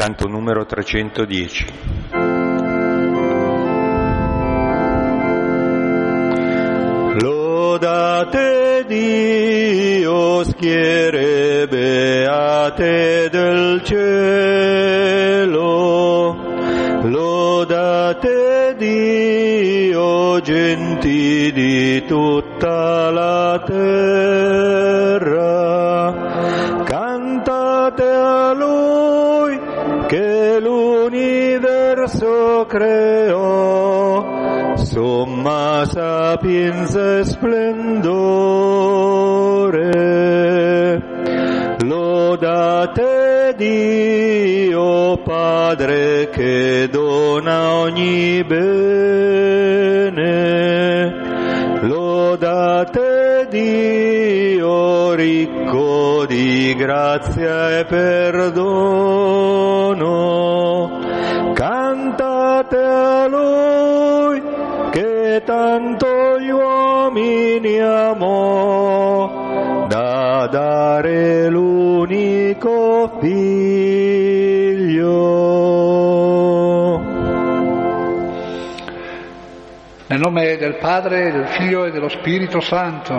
Canto numero 310. Lodate Dio, schiere beate del cielo. Lodate Dio, genti di tutta la terra. Sapienza e splendore. Lodate Dio Padre che dona ogni bene. Lodate Dio ricco di grazia e perdono. Cantate a Lui che tanto amò da dare l'unico figlio. Nel nome del Padre, del Figlio e dello Spirito Santo,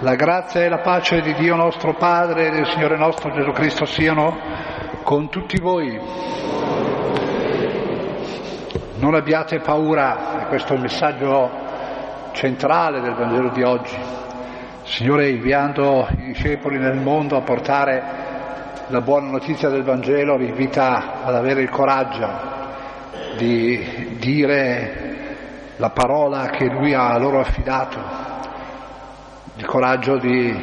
la grazia e la pace di Dio nostro Padre e del Signore nostro Gesù Cristo siano con tutti voi. Non abbiate paura, questo è il messaggio centrale del Vangelo di oggi. Signore inviando i discepoli nel mondo a portare la buona notizia del Vangelo vi invita ad avere il coraggio di dire la parola che Lui ha loro affidato, il coraggio di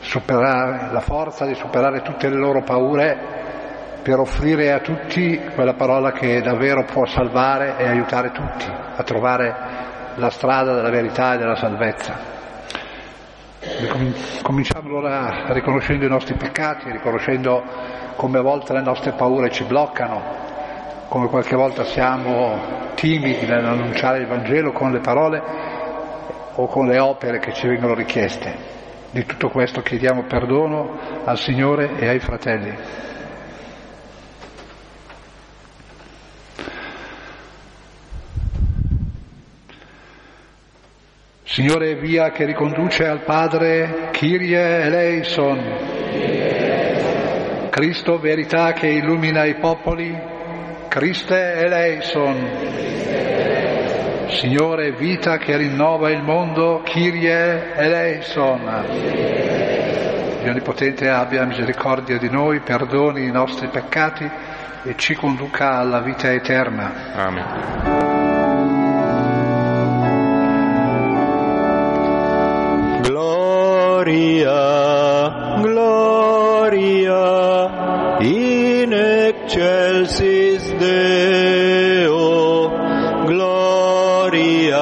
superare, la forza di superare tutte le loro paure per offrire a tutti quella parola che davvero può salvare e aiutare tutti a trovare la strada della verità e della salvezza. Cominciamo allora riconoscendo i nostri peccati, riconoscendo come a volte le nostre paure ci bloccano, come qualche volta siamo timidi nell'annunciare il Vangelo con le parole o con le opere che ci vengono richieste. Di tutto questo chiediamo perdono al Signore e ai fratelli. Signore via che riconduce al Padre, Kyrie eleison. Cristo verità che illumina i popoli, Christe eleison. Signore vita che rinnova il mondo, Kyrie eleison. Dio Onnipotente abbia misericordia di noi, perdoni i nostri peccati e ci conduca alla vita eterna. Amen. Gloria, gloria, in excelsis Deo, gloria,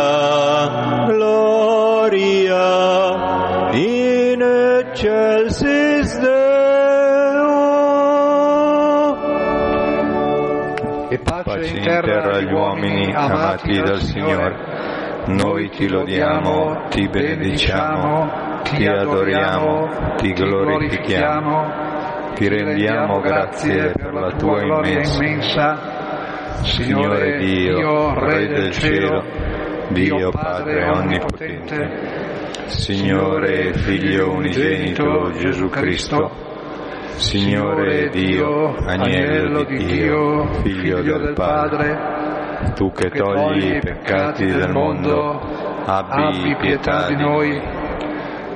gloria, in excelsis Deo. E pace, Pace in terra agli uomini amati dal Signore. Noi ti lodiamo, ti benediciamo, ti adoriamo, ti glorifichiamo, ti rendiamo grazie per la tua immensa, Signore Dio, Re del cielo, Dio Padre onnipotente, Signore Figlio unigenito Gesù Cristo, Signore Dio, Agnello di Dio, Figlio del Padre, tu che togli i peccati del mondo, abbi pietà di noi.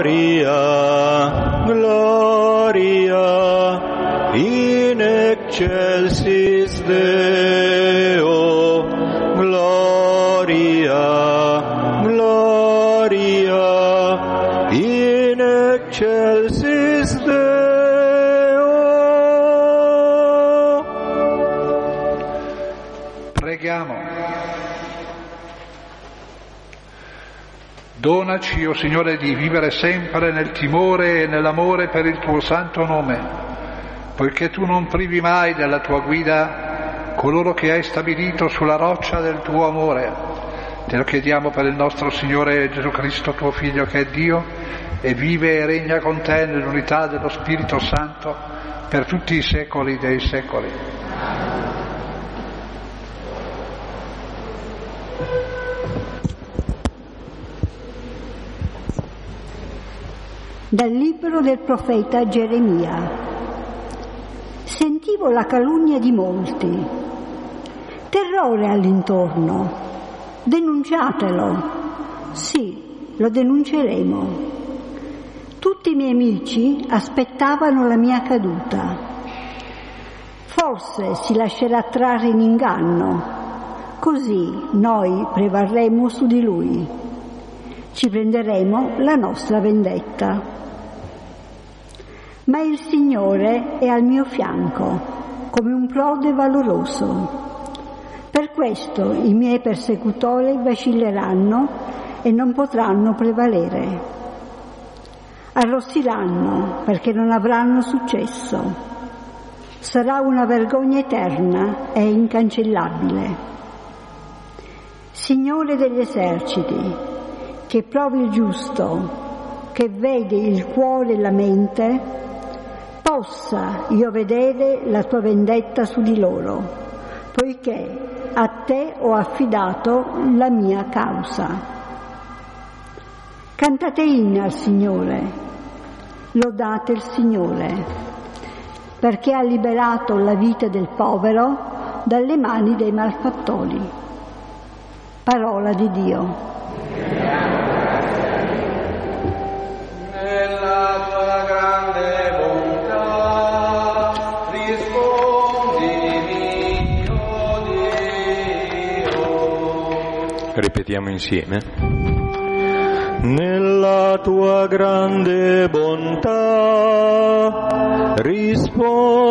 Gloria, gloria, in excelsis Deo, gloria, Donaci, o oh Signore, di vivere sempre nel timore e nell'amore per il tuo santo nome, poiché tu non privi mai della tua guida coloro che hai stabilito sulla roccia del tuo amore. Te lo chiediamo per il nostro Signore Gesù Cristo, tuo Figlio, che è Dio e vive e regna con te nell'unità dello Spirito Santo per tutti i secoli dei secoli. Dal libro del profeta Geremia. Sentivo la calunnia di molti, terrore all'intorno. Denunciatelo. Sì, lo denunceremo. Tutti i miei amici aspettavano la mia caduta. Forse si lascerà trarre in inganno, così noi prevarremo su di lui. Ci prenderemo la nostra vendetta ma il Signore è al mio fianco come un prode valoroso. Per questo i miei persecutori vacilleranno e non potranno prevalere. Arrossiranno perché non avranno successo. Sarà una vergogna eterna e incancellabile. Signore degli eserciti, che provi il giusto, che vede il cuore e la mente, possa io vedere la tua vendetta su di loro, poiché a te ho affidato la mia causa. Cantate inni al Signore, lodate il Signore, perché ha liberato la vita del povero dalle mani dei malfattori. Parola di Dio. Ripetiamo insieme. Nella tua grande bontà rispondimi,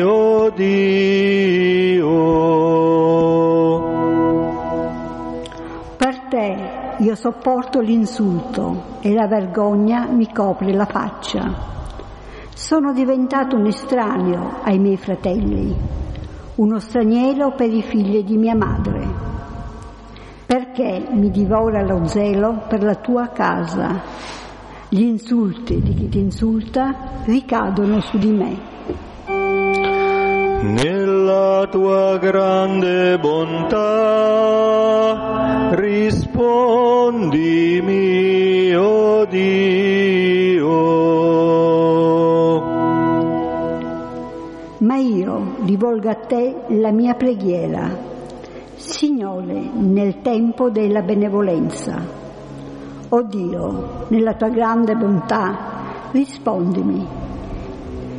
oh Dio. Te io sopporto l'insulto e la vergogna mi copre la faccia. Sono diventato un estraneo ai miei fratelli, uno straniero per i figli di mia madre perché mi divora lo zelo per la tua casa. Gli insulti di chi ti insulta ricadono su di me. Nella tua grande bontà rispondimi, oh Dio. Ma io rivolgo a te la mia preghiera Signore, nel tempo della benevolenza. O Dio, nella tua grande bontà, rispondimi,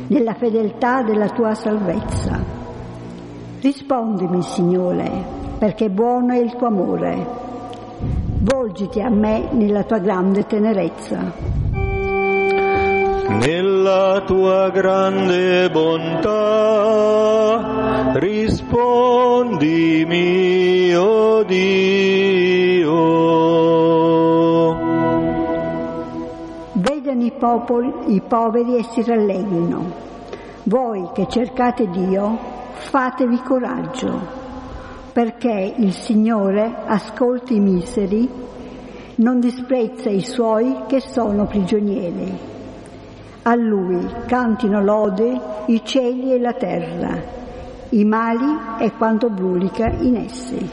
nella fedeltà della tua salvezza. Rispondimi, Signore, perché buono è il tuo amore. Volgiti a me nella tua grande tenerezza. Nella tua grande bontà rispondimi, oh Dio. Vedano i popoli, i poveri e si rallegrino. Voi che cercate Dio, fatevi coraggio, perché il Signore ascolta i miseri, non disprezza i suoi che sono prigionieri. A Lui cantino lode i cieli e la terra, i mali e quanto brulica in essi.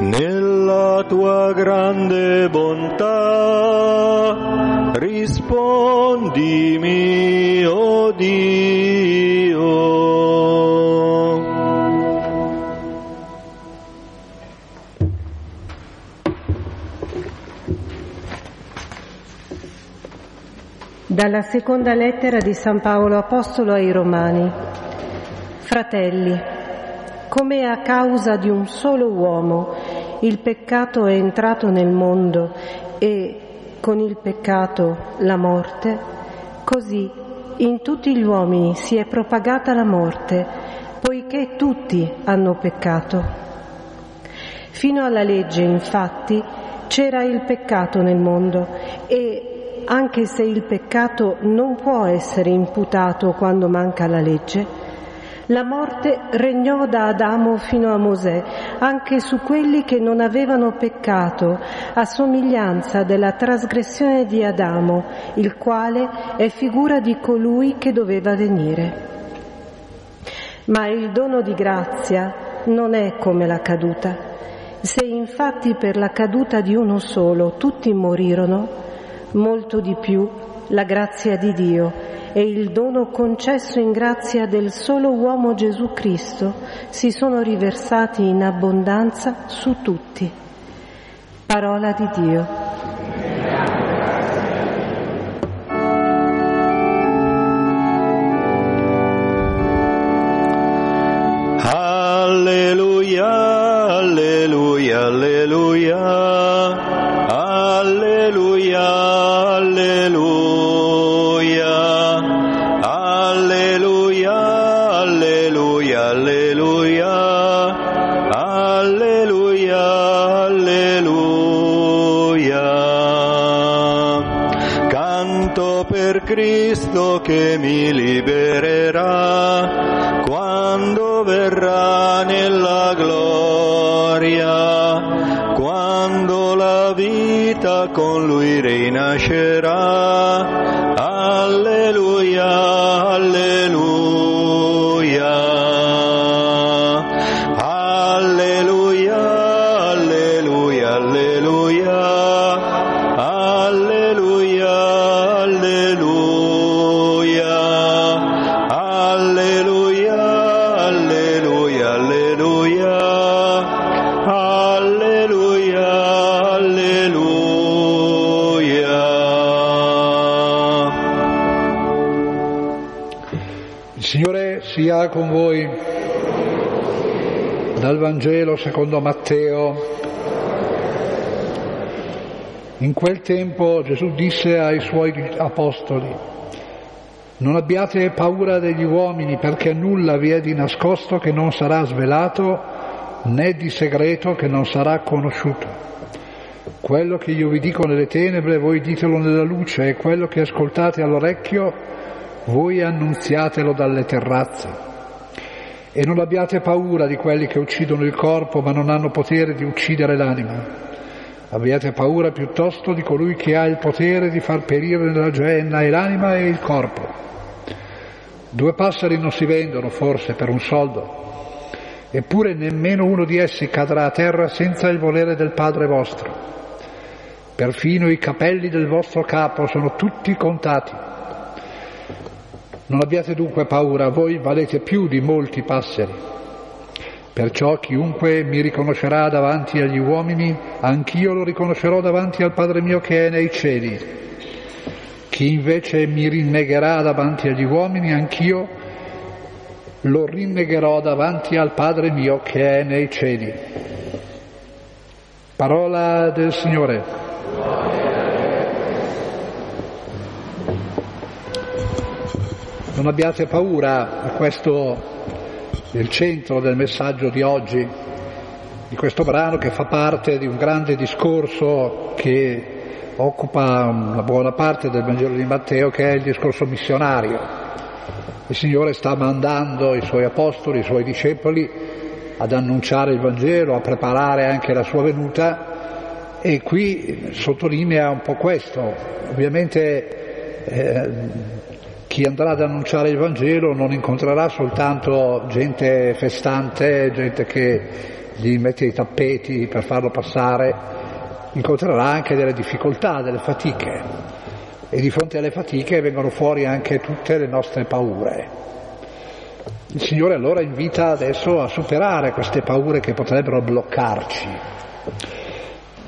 Nella tua grande bontà rispondimi, oh Dio. Dalla seconda lettera di San Paolo Apostolo ai Romani. Fratelli, come a causa di un solo uomo il peccato è entrato nel mondo e con il peccato la morte, così in tutti gli uomini si è propagata la morte poiché tutti hanno peccato. Fino alla legge, infatti, c'era il peccato nel mondo e anche se il peccato non può essere imputato quando manca la legge, la morte regnò da Adamo fino a Mosè, anche su quelli che non avevano peccato, a somiglianza della trasgressione di Adamo, il quale è figura di colui che doveva venire. Ma il dono di grazia non è come la caduta. Se infatti per la caduta di uno solo tutti morirono, molto di più la grazia di Dio e il dono concesso in grazia del solo uomo Gesù Cristo si sono riversati in abbondanza su tutti. Parola di Dio. Cristo che mi libererà quando verrà nella gloria, quando la vita con lui rinascerà. Vangelo secondo Matteo. In quel tempo Gesù disse ai suoi apostoli, non abbiate paura degli uomini perché nulla vi è di nascosto che non sarà svelato né di segreto che non sarà conosciuto. Quello che io vi dico nelle tenebre voi ditelo nella luce e quello che ascoltate all'orecchio voi annunziatelo dalle terrazze. E non abbiate paura di quelli che uccidono il corpo ma non hanno potere di uccidere l'anima. Abbiate paura piuttosto di colui che ha il potere di far perire nella genna e l'anima e il corpo. Due passeri non si vendono forse per un soldo, eppure nemmeno uno di essi cadrà a terra senza il volere del Padre vostro. Perfino i capelli del vostro capo sono tutti contati. Non abbiate dunque paura, voi valete più di molti passeri. Perciò chiunque mi riconoscerà davanti agli uomini, anch'io lo riconoscerò davanti al Padre mio che è nei cieli. Chi invece mi rinnegherà davanti agli uomini, anch'io lo rinnegherò davanti al Padre mio che è nei cieli. Parola del Signore. Non abbiate paura, questo è il centro del messaggio di oggi, di questo brano che fa parte di un grande discorso che occupa una buona parte del Vangelo di Matteo, che è il discorso missionario. Il Signore sta mandando i Suoi apostoli, i Suoi discepoli ad annunciare il Vangelo, a preparare anche la sua venuta e qui sottolinea un po' questo. Ovviamente eh, chi andrà ad annunciare il Vangelo non incontrerà soltanto gente festante, gente che gli mette i tappeti per farlo passare, incontrerà anche delle difficoltà, delle fatiche e di fronte alle fatiche vengono fuori anche tutte le nostre paure. Il Signore allora invita adesso a superare queste paure che potrebbero bloccarci.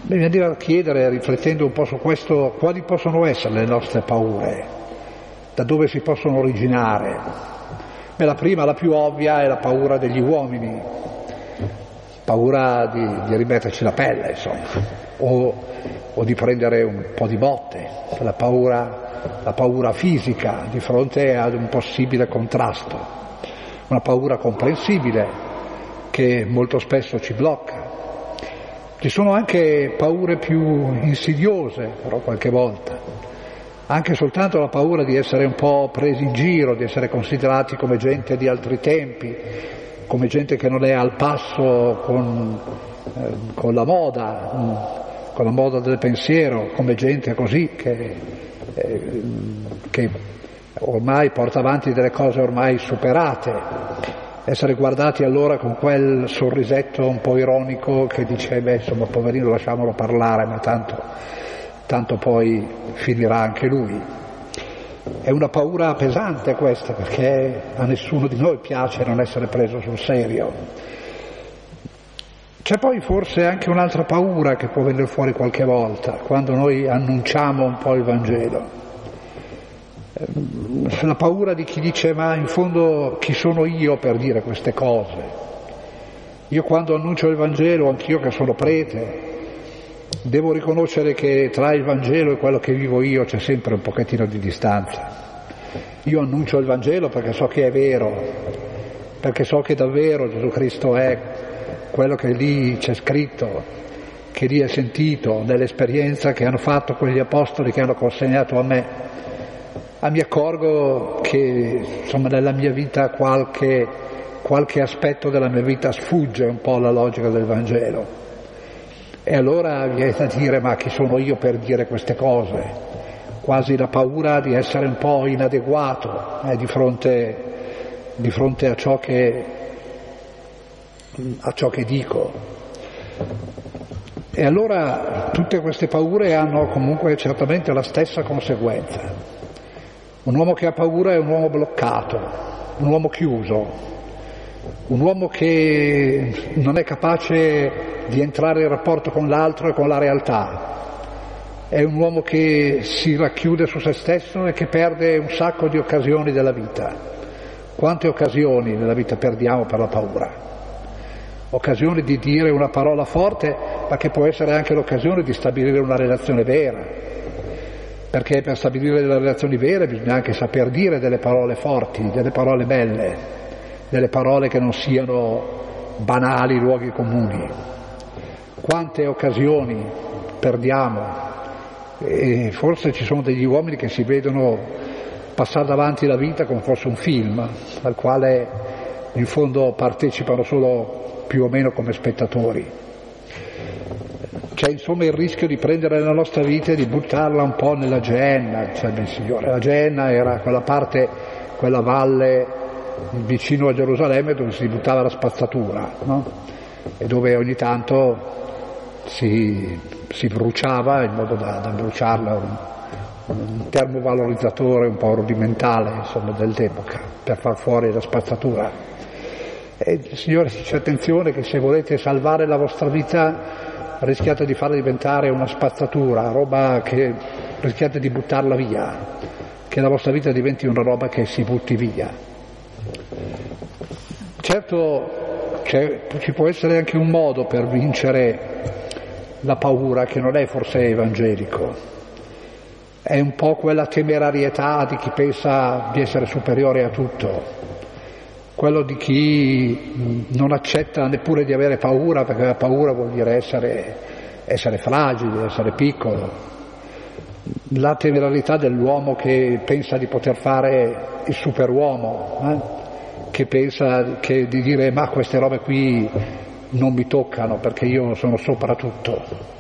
Mi viene a chiedere, riflettendo un po' su questo, quali possono essere le nostre paure da dove si possono originare. Beh, la prima, la più ovvia, è la paura degli uomini, paura di, di rimetterci la pelle, insomma, o, o, di prendere un po' di botte, la paura, la paura fisica di fronte ad un possibile contrasto. una paura comprensibile che molto spesso ci blocca. Ci sono anche paure più insidiose, però qualche volta, anche soltanto la paura di essere un po' presi in giro, di essere considerati come gente di altri tempi, come gente che non è al passo con, eh, con la moda, mm, con la moda del pensiero, come gente così che, eh, che ormai porta avanti delle cose ormai superate. Essere guardati allora con quel sorrisetto un po' ironico che dice, beh insomma poverino lasciamolo parlare, ma tanto, tanto poi finirà anche lui. È una paura pesante questa perché a nessuno di noi piace non essere preso sul serio. C'è poi forse anche un'altra paura che può venire fuori qualche volta, quando noi annunciamo un po' il Vangelo la paura di chi dice ma in fondo chi sono io per dire queste cose? Io quando annuncio il Vangelo, anch'io che sono prete, devo riconoscere che tra il Vangelo e quello che vivo io c'è sempre un pochettino di distanza. Io annuncio il Vangelo perché so che è vero, perché so che davvero Gesù Cristo è quello che lì c'è scritto, che lì è sentito, nell'esperienza che hanno fatto quegli apostoli che hanno consegnato a me ah, mi accorgo che insomma, nella mia vita qualche, qualche aspetto della mia vita sfugge un po' alla logica del Vangelo. E allora viene da dire ma chi sono io per dire queste cose? Quasi la paura di essere un po' inadeguato eh, di, fronte, di, fronte, a ciò che, a ciò che dico. E allora tutte queste paure hanno comunque certamente la stessa conseguenza. Un uomo che ha paura è un uomo bloccato, un uomo chiuso, un uomo che non è capace di entrare in rapporto con l'altro e con la realtà. È un uomo che si racchiude su se stesso e che perde un sacco di occasioni della vita. Quante occasioni nella vita perdiamo per la paura? Occasioni di dire una parola forte, ma che può essere anche l'occasione di stabilire una relazione vera, perché per stabilire delle relazioni vere bisogna anche saper dire delle parole forti, delle parole belle, delle parole che non siano banali luoghi comuni. Quante occasioni perdiamo e forse ci sono degli uomini che si vedono passare davanti la vita come fosse un film al quale in fondo partecipano solo più o meno come spettatori. C'è insomma il rischio di prendere la nostra vita e di buttarla un po' nella Geenna, diceva il Signore. La Geenna era quella parte, quella valle vicino a Gerusalemme dove si buttava la spazzatura no? e dove ogni tanto si, si bruciava in modo da, da bruciarla un, un, termovalorizzatore un po' rudimentale insomma, dell'epoca per far fuori la spazzatura. E il Signore dice attenzione che se volete salvare la vostra vita rischiate di farla diventare una spazzatura, roba che rischiate di buttarla via, che la vostra vita diventi una roba che si butti via. Certo ci può essere anche un modo per vincere la paura che non è forse evangelico, è un po' quella temerarietà di chi pensa di essere superiore a tutto, quello di chi non accetta neppure di avere paura, perché la paura vuol dire essere, essere fragile, essere piccolo. La temerarietà dell'uomo che pensa di poter fare il superuomo, eh? Che pensa che, di dire ma queste robe qui non mi toccano perché io sono sopra tutto.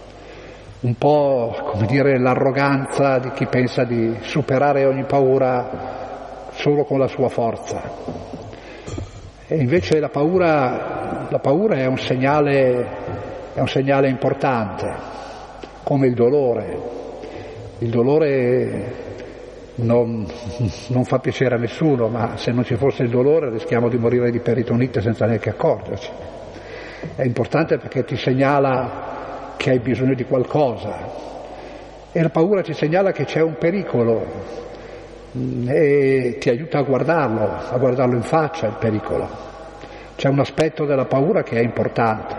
Un po' come dire l'arroganza di chi pensa di superare ogni paura solo con la sua forza. E invece la paura, la paura è, un segnale, è un segnale importante, come il dolore. Il dolore non, non, fa piacere a nessuno, ma se non ci fosse il dolore rischiamo di morire di peritonite senza neanche accorgerci. È importante perché ti segnala che hai bisogno di qualcosa e la paura ti segnala che c'è un pericolo, e ti aiuta a guardarlo, a guardarlo in faccia il pericolo. C'è un aspetto della paura che è importante.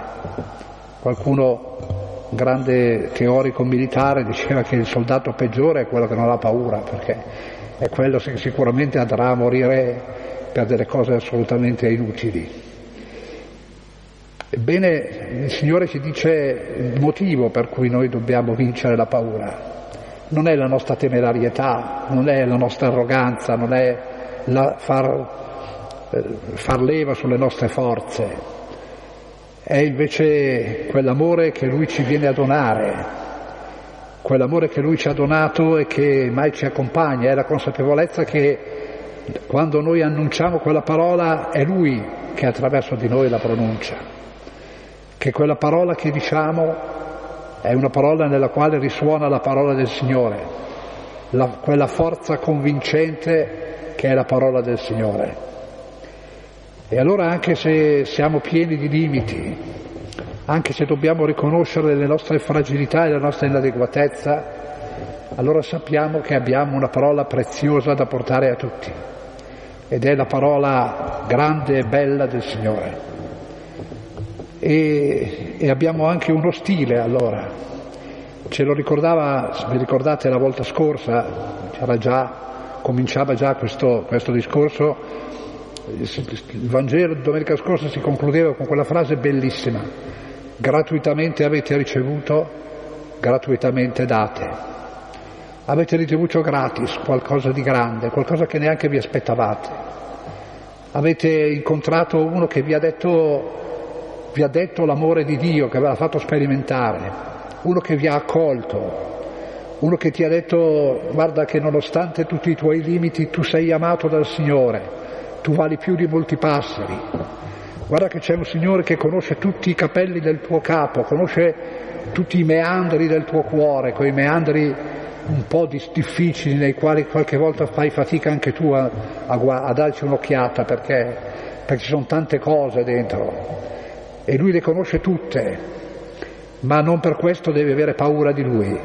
Qualcuno, un grande teorico militare, diceva che il soldato peggiore è quello che non ha paura, perché è quello che sicuramente andrà a morire per delle cose assolutamente inutili. Ebbene, il Signore ci dice il motivo per cui noi dobbiamo vincere la paura. Non è la nostra temerarietà, non è la nostra arroganza, non è la far, eh, far leva sulle nostre forze, è invece quell'amore che Lui ci viene a donare, quell'amore che Lui ci ha donato e che mai ci accompagna, è la consapevolezza che quando noi annunciamo quella parola è Lui che attraverso di noi la pronuncia, che quella parola che diciamo è una parola nella quale risuona la parola del Signore, la, quella forza convincente che è la parola del Signore. E allora anche se siamo pieni di limiti, anche se dobbiamo riconoscere le nostre fragilità e la nostra inadeguatezza, allora sappiamo che abbiamo una parola preziosa da portare a tutti ed è la parola grande e bella del Signore. E, e abbiamo anche uno stile allora. Ce lo ricordava, vi ricordate la volta scorsa, già, cominciava già questo, questo discorso il Vangelo domenica scorsa si concludeva con quella frase bellissima, gratuitamente avete ricevuto, gratuitamente date. Avete ricevuto gratis qualcosa di grande, qualcosa che neanche vi aspettavate. Avete incontrato uno che vi ha detto, vi ha detto l'amore di Dio, che ve l'ha fatto sperimentare, uno che vi ha accolto, uno che ti ha detto guarda che nonostante tutti i tuoi limiti tu sei amato dal Signore tu vali più di molti passeri. Guarda che c'è un Signore che conosce tutti i capelli del tuo capo, conosce tutti i meandri del tuo cuore, quei meandri un po' difficili nei quali qualche volta fai fatica anche tu a, a, a darci un'occhiata perché, perché ci sono tante cose dentro e lui le conosce tutte, ma non per questo devi avere paura di lui.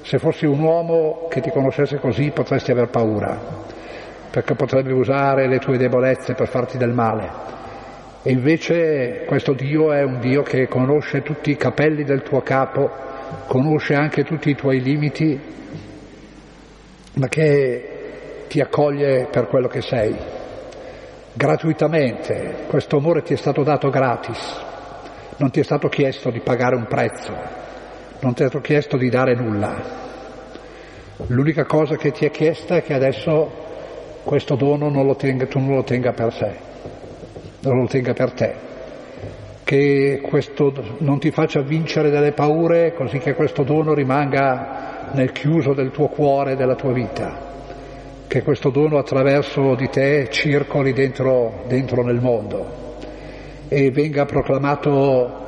Se fossi un uomo che ti conoscesse così potresti aver paura perché potrebbe usare le tue debolezze per farti del male. E invece questo Dio è un Dio che conosce tutti i capelli del tuo capo, conosce anche tutti i tuoi limiti, ma che ti accoglie per quello che sei. Gratuitamente, questo amore ti è stato dato gratis, non ti è stato chiesto di pagare un prezzo, non ti è stato chiesto di dare nulla. L'unica cosa che ti è chiesta è che adesso questo dono non tenga, tu non lo tenga per sé, non lo tenga per te, che questo non ti faccia vincere delle paure così che questo dono rimanga nel chiuso del tuo cuore, della tua vita, che questo dono attraverso di te circoli dentro, dentro nel mondo e venga proclamato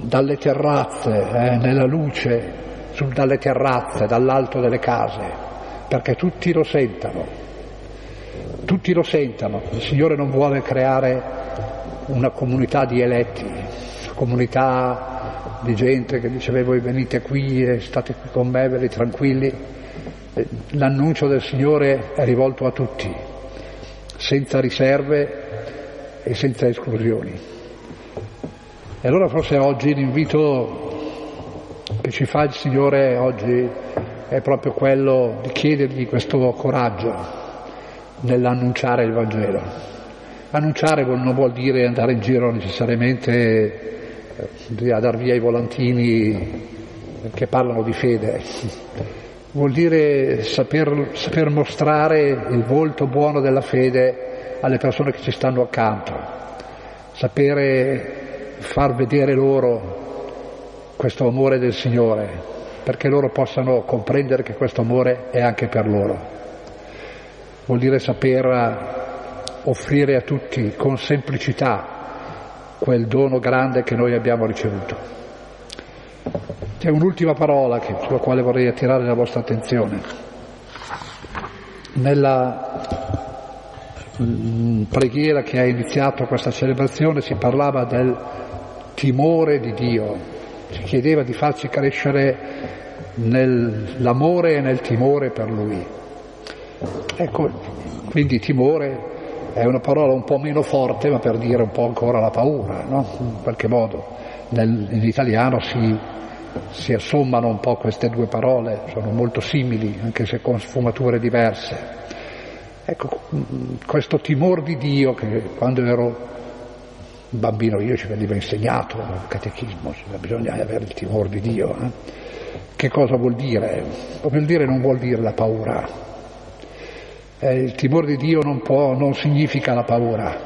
dalle terrazze, eh, nella luce, su, dalle terrazze, dall'alto delle case, perché tutti lo sentano tutti lo sentano, il Signore non vuole creare una comunità di eletti, una comunità di gente che diceva voi venite qui e state qui con me, belli tranquilli. L'annuncio del Signore è rivolto a tutti, senza riserve e senza esclusioni. E allora forse oggi l'invito che ci fa il Signore oggi è proprio quello di chiedergli questo coraggio, nell'annunciare il Vangelo. Annunciare non vuol dire andare in giro necessariamente eh, a dar via i volantini che parlano di fede, vuol dire saper, saper mostrare il volto buono della fede alle persone che ci stanno accanto, sapere far vedere loro questo amore del Signore, perché loro possano comprendere che questo amore è anche per loro vuol dire saper eh, offrire a tutti con semplicità quel dono grande che noi abbiamo ricevuto. C'è un'ultima parola che, sulla quale vorrei attirare la vostra attenzione. Nella mm, preghiera che ha iniziato questa celebrazione si parlava del timore di Dio, si chiedeva di farci crescere nell'amore e nel timore per Lui. Ecco, quindi timore è una parola un po' meno forte, ma per dire un po' ancora la paura, no? In qualche modo. Nel, in italiano si, si assommano un po' queste due parole, sono molto simili, anche se con sfumature diverse. Ecco, questo timore di Dio che quando ero bambino io ci veniva insegnato nel catechismo, cioè bisogna avere il timore di Dio. Eh? Che cosa vuol dire? Vuol dire non vuol dire la paura. Eh, il timore di Dio non, può, non significa la paura.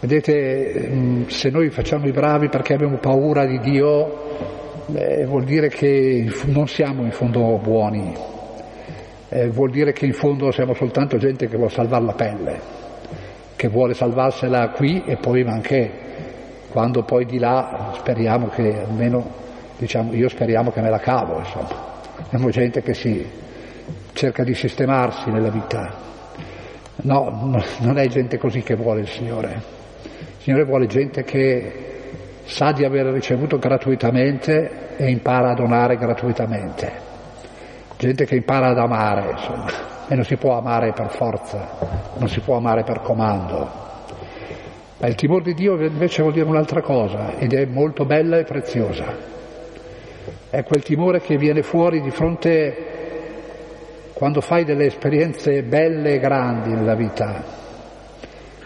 Vedete, mm, se noi facciamo i bravi perché abbiamo paura di Dio, eh, vuol dire che non siamo in fondo buoni, eh, vuol dire che in fondo siamo soltanto gente che vuole salvare la pelle che vuole salvarsela qui e poi anche quando poi di là speriamo che almeno, diciamo, io speriamo che me la cavo, insomma. Abbiamo gente che si cerca di sistemarsi nella vita. No, non è gente così che vuole il Signore. Il Signore vuole gente che sa di aver ricevuto gratuitamente e impara a donare gratuitamente. Gente che impara ad amare, insomma e non si può amare per forza, non si può amare per comando. Ma il timore di Dio invece vuol dire un'altra cosa ed è molto bella e preziosa. È quel timore che viene fuori di fronte quando fai delle esperienze belle e grandi nella vita,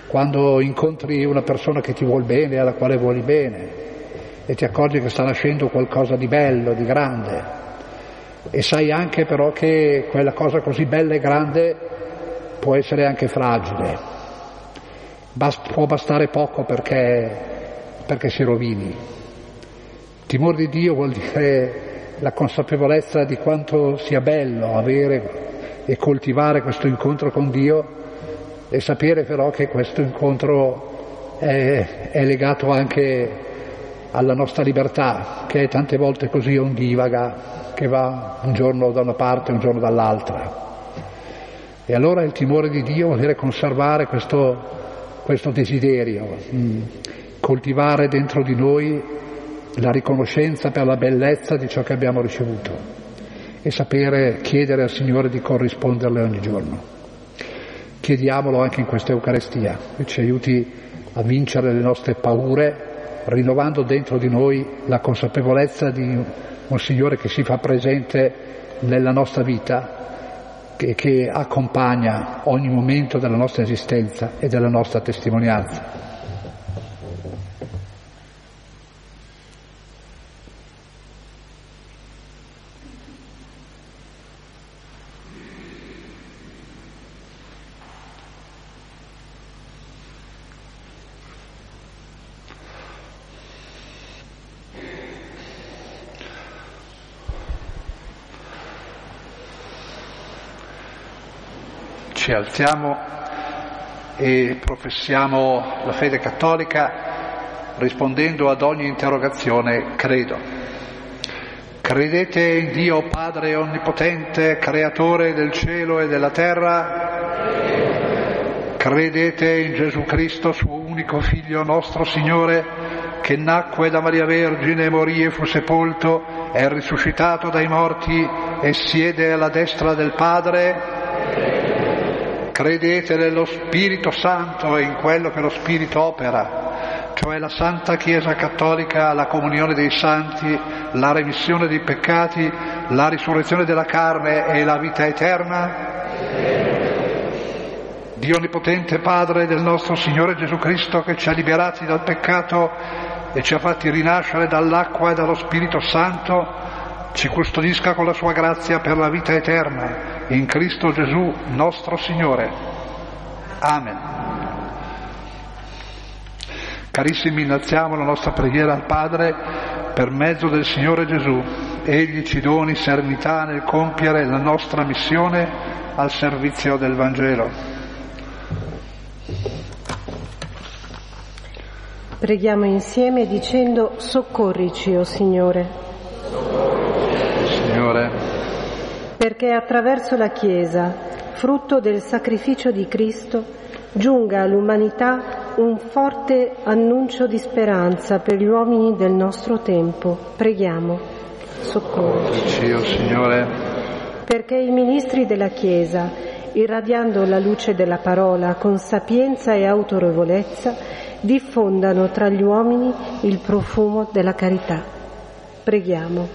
quando incontri una persona che ti vuol bene, alla quale vuoi bene e ti accorgi che sta nascendo qualcosa di bello, di grande e sai anche però che quella cosa così bella e grande può essere anche fragile, Bast- può bastare poco perché, perché si rovini. Timore di Dio vuol dire la consapevolezza di quanto sia bello avere e coltivare questo incontro con Dio e sapere però che questo incontro è, è legato anche alla nostra libertà, che è tante volte così ondivaga che va un giorno da una parte e un giorno dall'altra. E allora il timore di Dio vuol dire conservare questo, questo desiderio, mm, coltivare dentro di noi la riconoscenza per la bellezza di ciò che abbiamo ricevuto e sapere chiedere al Signore di corrisponderle ogni giorno. Chiediamolo anche in questa Eucaristia, che ci aiuti a vincere le nostre paure, rinnovando dentro di noi la consapevolezza di un Signore che si fa presente nella nostra vita e che accompagna ogni momento della nostra esistenza e della nostra testimonianza. Ci alziamo e professiamo la fede cattolica rispondendo ad ogni interrogazione credo. Credete in Dio Padre Onnipotente, Creatore del cielo e della terra? Credete in Gesù Cristo, suo unico Figlio nostro Signore, che nacque da Maria Vergine, morì e fu sepolto, è risuscitato dai morti e siede alla destra del Padre? Credete nello Spirito Santo e in quello che lo Spirito opera, cioè la Santa Chiesa Cattolica, la comunione dei santi, la remissione dei peccati, la risurrezione della carne e la vita eterna? Dio Onnipotente Padre del nostro Signore Gesù Cristo che ci ha liberati dal peccato e ci ha fatti rinascere dall'acqua e dallo Spirito Santo, ci custodisca con la sua grazia per la vita eterna, in Cristo Gesù nostro Signore. Amen. Carissimi, innalziamo la nostra preghiera al Padre per mezzo del Signore Gesù. Egli ci doni serenità nel compiere la nostra missione al servizio del Vangelo. Preghiamo insieme dicendo soccorrici, o oh Signore. Perché attraverso la Chiesa, frutto del sacrificio di Cristo, giunga all'umanità un forte annuncio di speranza per gli uomini del nostro tempo. Preghiamo. Soccorrici. Oh Signore. Perché i ministri della Chiesa, irradiando la luce della parola con sapienza e autorevolezza, diffondano tra gli uomini il profumo della carità. Preghiamo.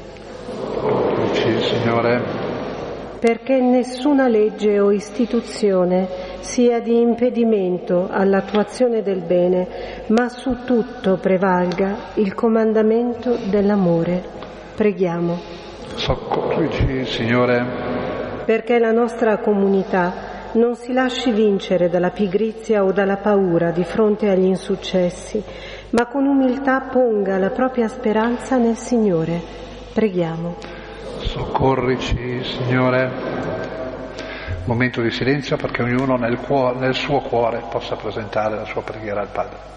Signore. Perché nessuna legge o istituzione sia di impedimento all'attuazione del bene, ma su tutto prevalga il comandamento dell'amore. Preghiamo. Soccorrici, Signore. Perché la nostra comunità non si lasci vincere dalla pigrizia o dalla paura di fronte agli insuccessi, ma con umiltà ponga la propria speranza nel Signore. Preghiamo. Soccorrici, Signore. Momento di silenzio perché ognuno nel, cuore, nel suo cuore possa presentare la sua preghiera al Padre.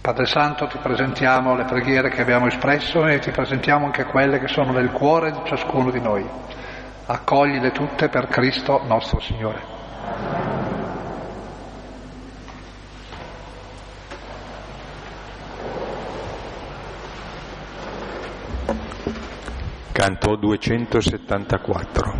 Padre Santo ti presentiamo le preghiere che abbiamo espresso e ti presentiamo anche quelle che sono nel cuore di ciascuno di noi. Accoglile tutte per Cristo nostro Signore. Canto 274.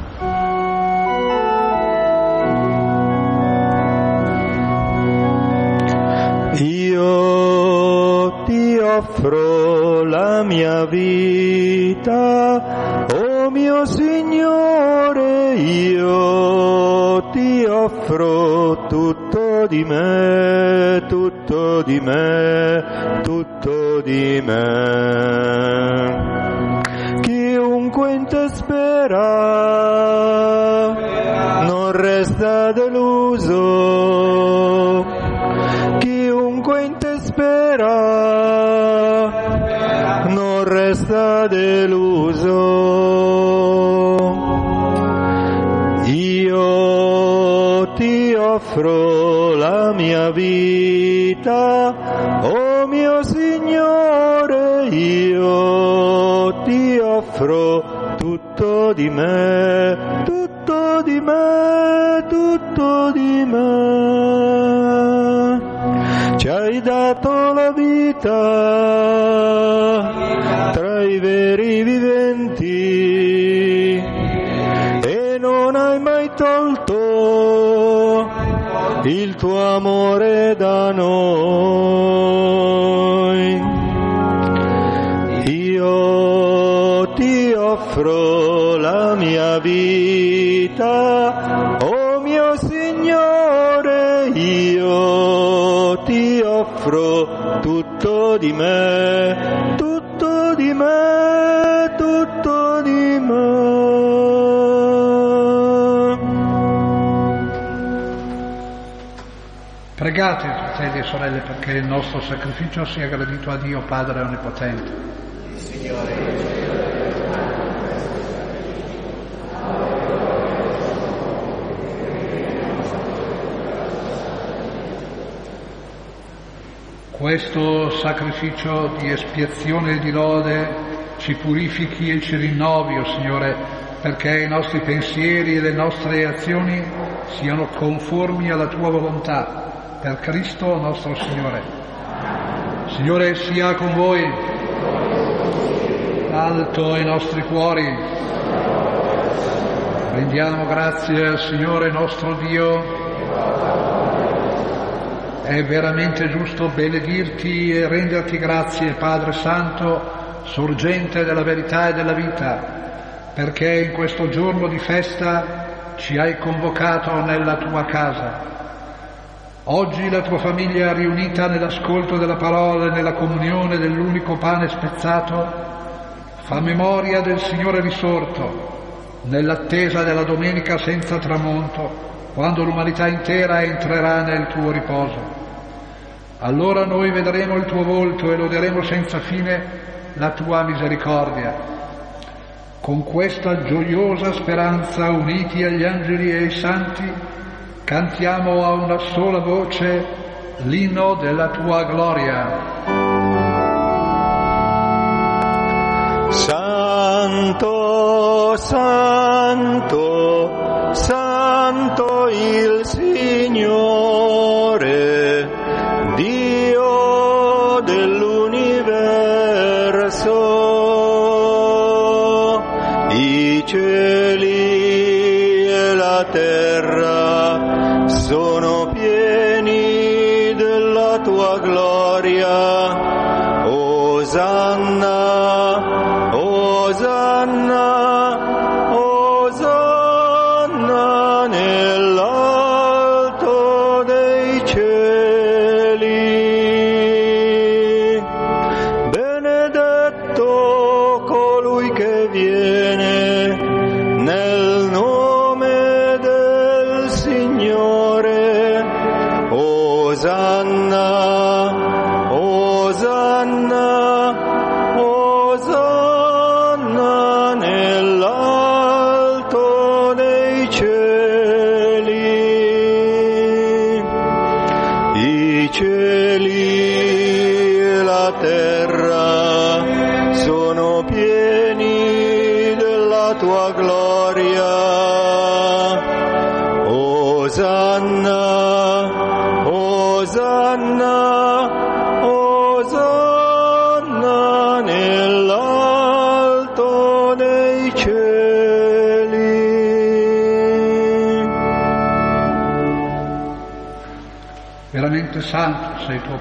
Io ti offro la mia vita, oh mio Signore, io ti offro tutto di me, tutto di me, tutto di me. Chiunque in te spera non resta deluso. Chiunque in te spera non resta deluso. Offro la mia vita, oh mio Signore, io ti offro tutto di me, tuo amore da noi. Pregate, fratelli e sorelle, perché il nostro sacrificio sia gradito a Dio Padre Onnipotente. Questo sacrificio di espiazione e di lode ci purifichi e ci rinnovi, o Signore, perché i nostri pensieri e le nostre azioni siano conformi alla Tua volontà, per Cristo nostro Signore. Signore sia con voi, alto i nostri cuori. Rendiamo grazie al Signore nostro Dio. È veramente giusto benedirti e renderti grazie, Padre Santo, sorgente della verità e della vita, perché in questo giorno di festa ci hai convocato nella tua casa. Oggi la tua famiglia riunita nell'ascolto della parola e nella comunione dell'unico pane spezzato fa memoria del Signore risorto, nell'attesa della domenica senza tramonto, quando l'umanità intera entrerà nel tuo riposo. Allora noi vedremo il tuo volto e loderemo senza fine la tua misericordia. Con questa gioiosa speranza, uniti agli angeli e ai santi, cantiamo a una sola voce l'inno della tua gloria. Santo, santo, santo il Signore,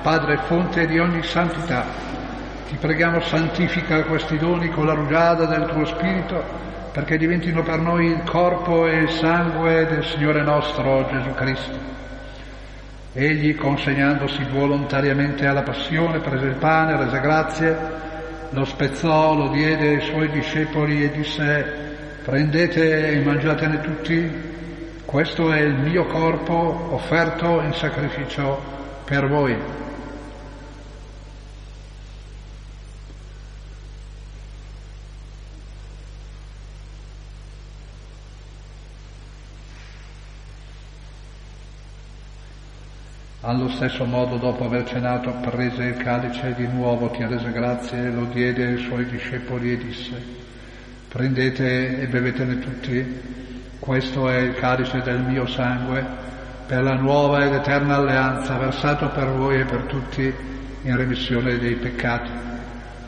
Padre, fonte di ogni santità. Ti preghiamo santifica questi doni con la rugiada del tuo Spirito, perché diventino per noi il corpo e il sangue del Signore nostro Gesù Cristo. Egli, consegnandosi volontariamente alla passione, prese il pane, rese grazie, lo spezzò, lo diede ai suoi discepoli e disse, prendete e mangiatene tutti, questo è il mio corpo offerto in sacrificio per voi. Allo stesso modo, dopo aver cenato, prese il calice di nuovo, ti rese grazie, lo diede ai suoi discepoli e disse, prendete e bevetene tutti, questo è il calice del mio sangue, per la nuova ed eterna alleanza, versato per voi e per tutti in remissione dei peccati.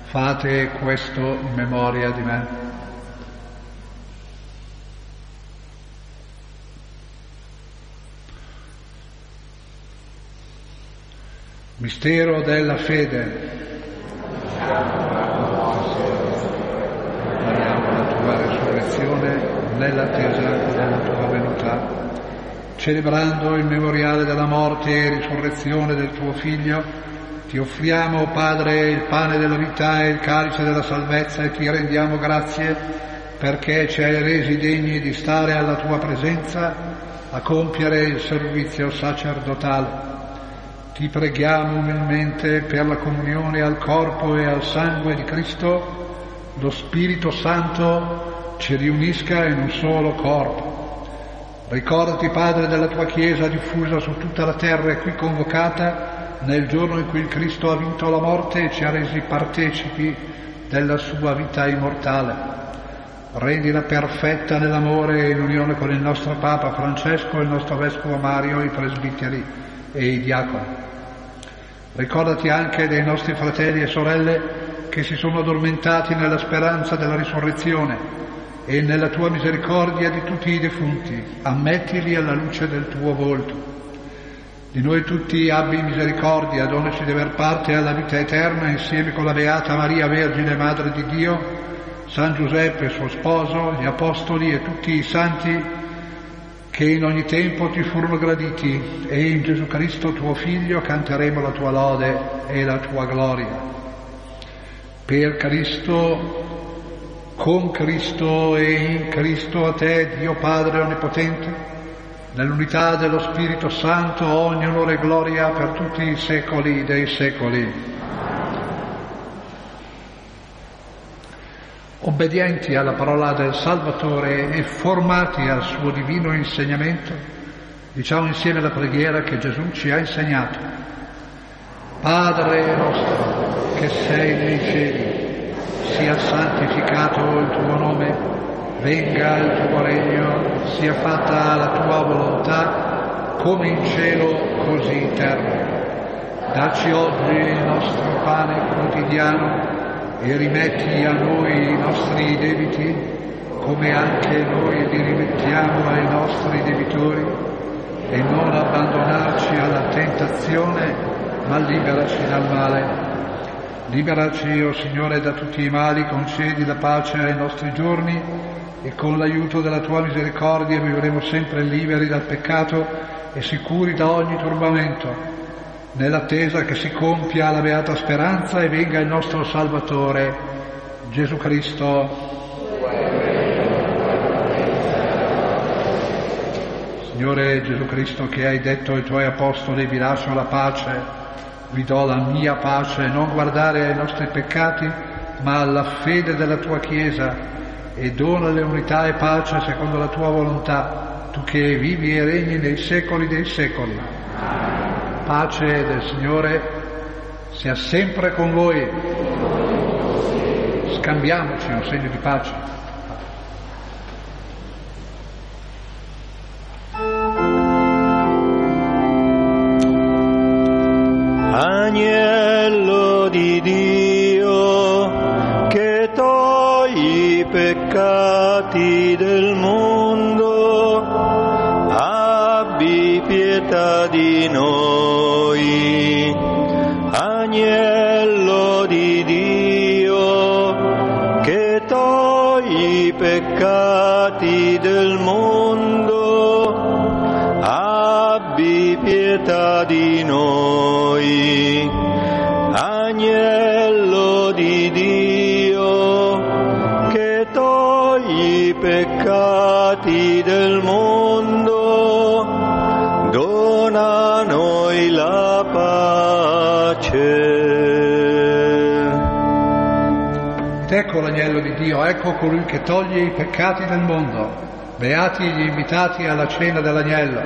Fate questo in memoria di me. Mistero della fede. Proclamiamo la tua risurrezione nell'attesa della tua venuta. Celebrando il memoriale della morte e risurrezione del tuo Figlio, ti offriamo, Padre, il pane della vita e il calice della salvezza e ti rendiamo grazie perché ci hai resi degni di stare alla tua presenza a compiere il servizio sacerdotale. Ti preghiamo umilmente per la comunione al corpo e al sangue di Cristo, lo Spirito Santo ci riunisca in un solo corpo. Ricordati, Padre, della tua Chiesa diffusa su tutta la terra e qui convocata nel giorno in cui il Cristo ha vinto la morte e ci ha resi partecipi della sua vita immortale. Rendila perfetta nell'amore e in unione con il nostro Papa Francesco, il nostro Vescovo Mario, i presbiteri e i diaconi. Ricordati anche dei nostri fratelli e sorelle che si sono addormentati nella speranza della risurrezione e nella tua misericordia di tutti i defunti, ammettili alla luce del tuo volto. Di noi tutti abbi misericordia, donaci di aver parte alla vita eterna insieme con la Beata Maria Vergine, Madre di Dio, San Giuseppe, suo sposo, gli Apostoli e tutti i santi che in ogni tempo ti furono graditi e in Gesù Cristo tuo Figlio canteremo la tua lode e la tua gloria. Per Cristo, con Cristo e in Cristo a te, Dio Padre Onnipotente, nell'unità dello Spirito Santo, ogni onore e gloria per tutti i secoli dei secoli. Obbedienti alla parola del Salvatore e formati al suo divino insegnamento, diciamo insieme la preghiera che Gesù ci ha insegnato. Padre nostro che sei nei cieli, sia santificato il tuo nome, venga il tuo regno, sia fatta la tua volontà, come in cielo così in terra. Dacci oggi il nostro pane quotidiano e rimetti a noi i nostri debiti come anche noi li rimettiamo ai nostri debitori e non abbandonarci alla tentazione ma liberaci dal male. Liberaci, o oh Signore, da tutti i mali, concedi la pace ai nostri giorni e con l'aiuto della tua misericordia vivremo sempre liberi dal peccato e sicuri da ogni turbamento nell'attesa che si compia la beata speranza e venga il nostro Salvatore, Gesù Cristo. Signore Gesù Cristo che hai detto ai tuoi apostoli vi lascio la pace, vi do la mia pace, non guardare ai nostri peccati, ma alla fede della tua Chiesa e dona le unità e pace secondo la tua volontà, tu che vivi e regni nei secoli dei secoli. Pace del Signore sia sempre con voi. Scambiamoci un segno di pace. Noi la pace. Ecco l'agnello di Dio, ecco colui che toglie i peccati del mondo. Beati gli invitati alla cena dell'agnello.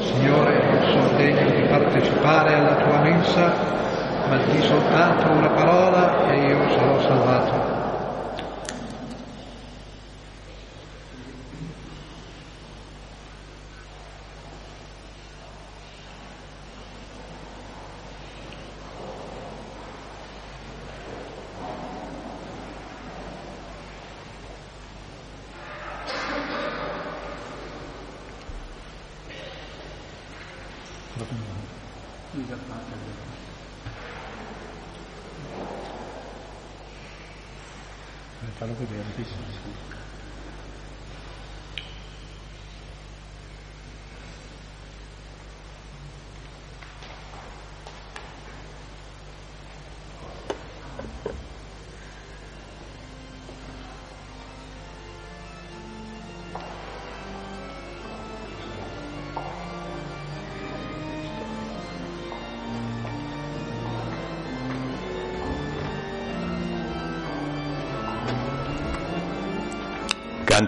Signore, io sono degno di partecipare alla tua mensa, ma di soltanto una parola e io sarò salvato.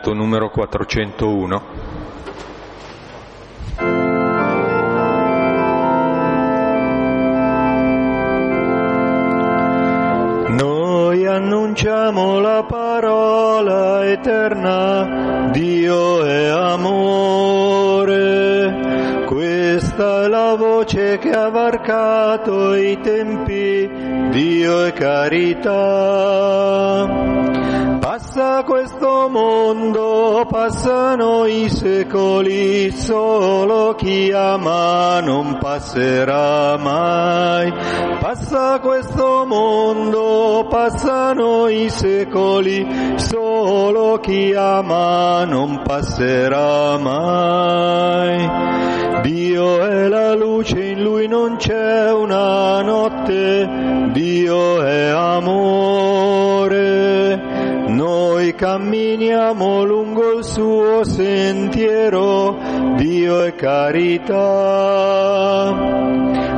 Canto numero 401. Noi annunciamo la parola eterna, Dio è amore. Questa è la voce che ha varcato i tempi, Dio è carità. Passa questo mondo, passano i secoli, solo chi ama non passerà mai. Passa questo mondo, passano i secoli, solo chi ama non passerà mai. Dio è la luce, in lui non c'è una notte, Dio è amore. Camminiamo lungo il suo sentiero, Dio è carità.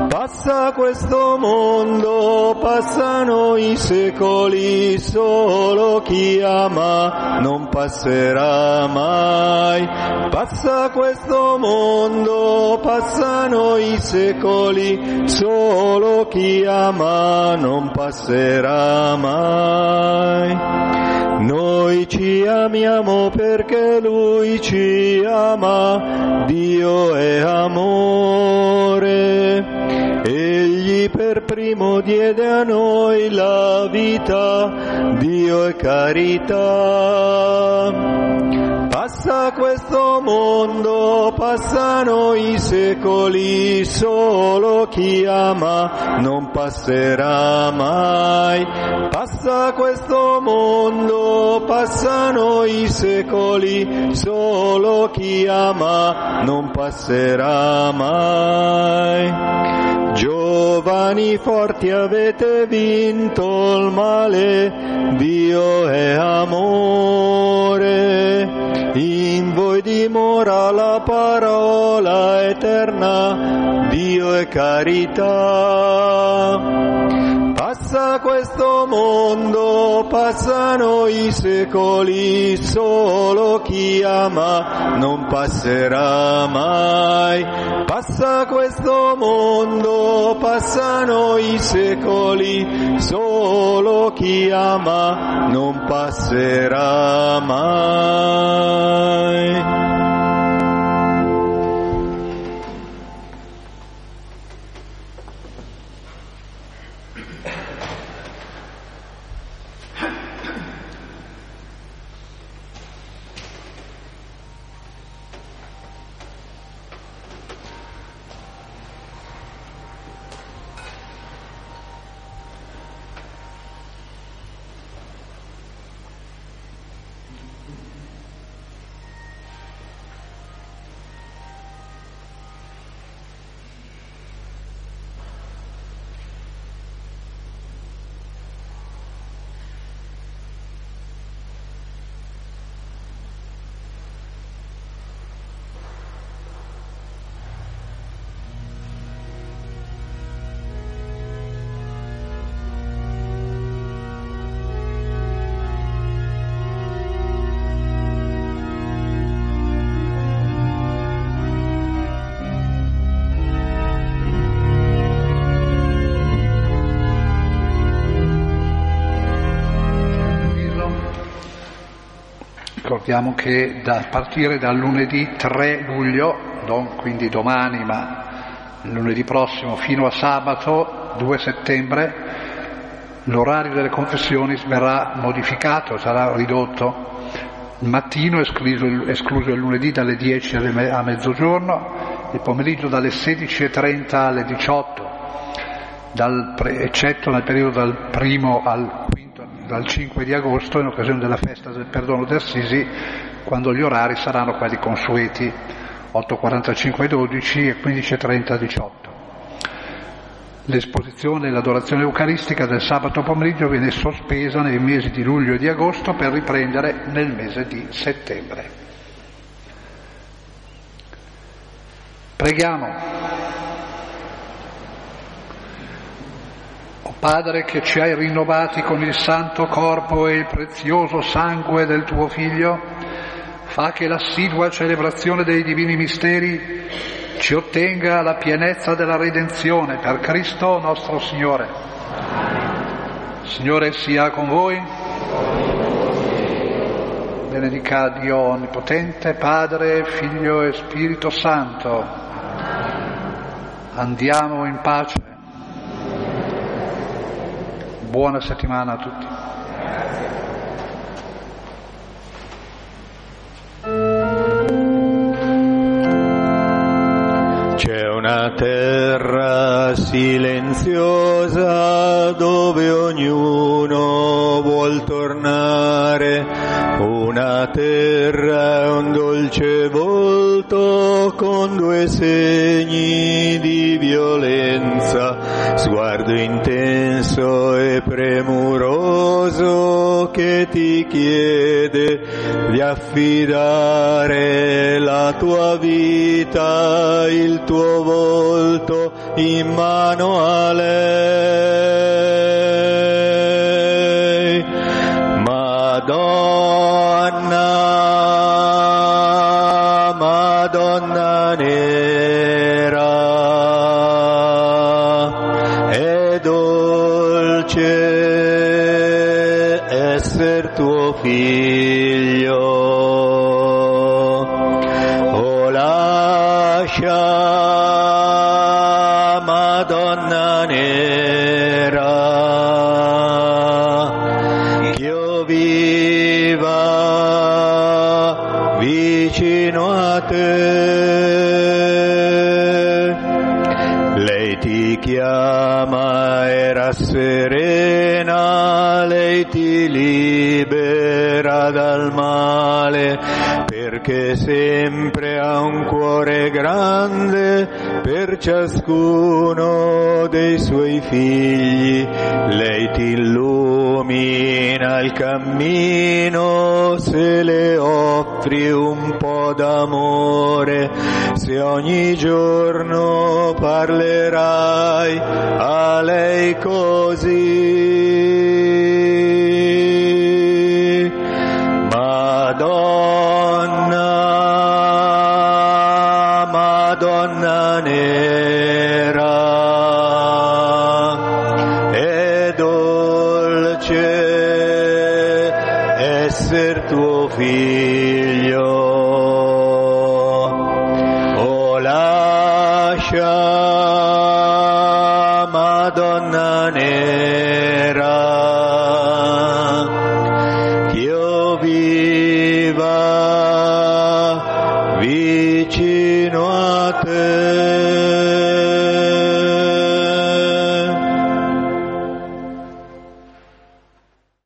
Passa questo mondo, passano i secoli, solo chi ama non passerà mai. Passa questo mondo, passano i secoli, solo chi ama non passerà mai. Noi ci amiamo perché Lui ci ama, Dio è amore. Egli per primo diede a noi la vita, Dio è carità. Passa questo mondo, passano i secoli, solo chi ama non passerà mai. Passa questo mondo, passano i secoli, solo chi ama non passerà mai. Giovani forti avete vinto il male, Dio è amore. Dimora la parola eterna, Dio è carità. Passa questo mondo, passano i secoli, solo chi ama non passerà mai. Passa questo mondo, passano i secoli, solo chi ama non passerà mai. Ricordiamo che da partire dal lunedì 3 luglio, non quindi domani ma lunedì prossimo fino a sabato 2 settembre, l'orario delle confessioni verrà modificato, sarà ridotto. Il mattino escluso, escluso il lunedì dalle 10 a mezzogiorno, il pomeriggio dalle 16.30 alle 18, dal, eccetto nel periodo dal primo al dal 5 di agosto in occasione della festa del perdono di Assisi, quando gli orari saranno quelli consueti, 8.45 12 e 15.30 18. L'esposizione e l'adorazione eucaristica del sabato pomeriggio viene sospesa nei mesi di luglio e di agosto per riprendere nel mese di settembre. Preghiamo. Padre che ci hai rinnovati con il santo corpo e il prezioso sangue del tuo Figlio, fa che l'assidua celebrazione dei divini misteri ci ottenga la pienezza della redenzione per Cristo nostro Signore. Signore sia con voi. Benedica Dio Onnipotente, Padre, Figlio e Spirito Santo. Andiamo in pace. Buona settimana a tutti. C'è una terra silenziosa dove ognuno vuol tornare, una terra e un dolce volto con due segni di violenza, sguardo intenso e premuroso che ti chiede di affidare la tua vita, il tuo volto in mano a lei.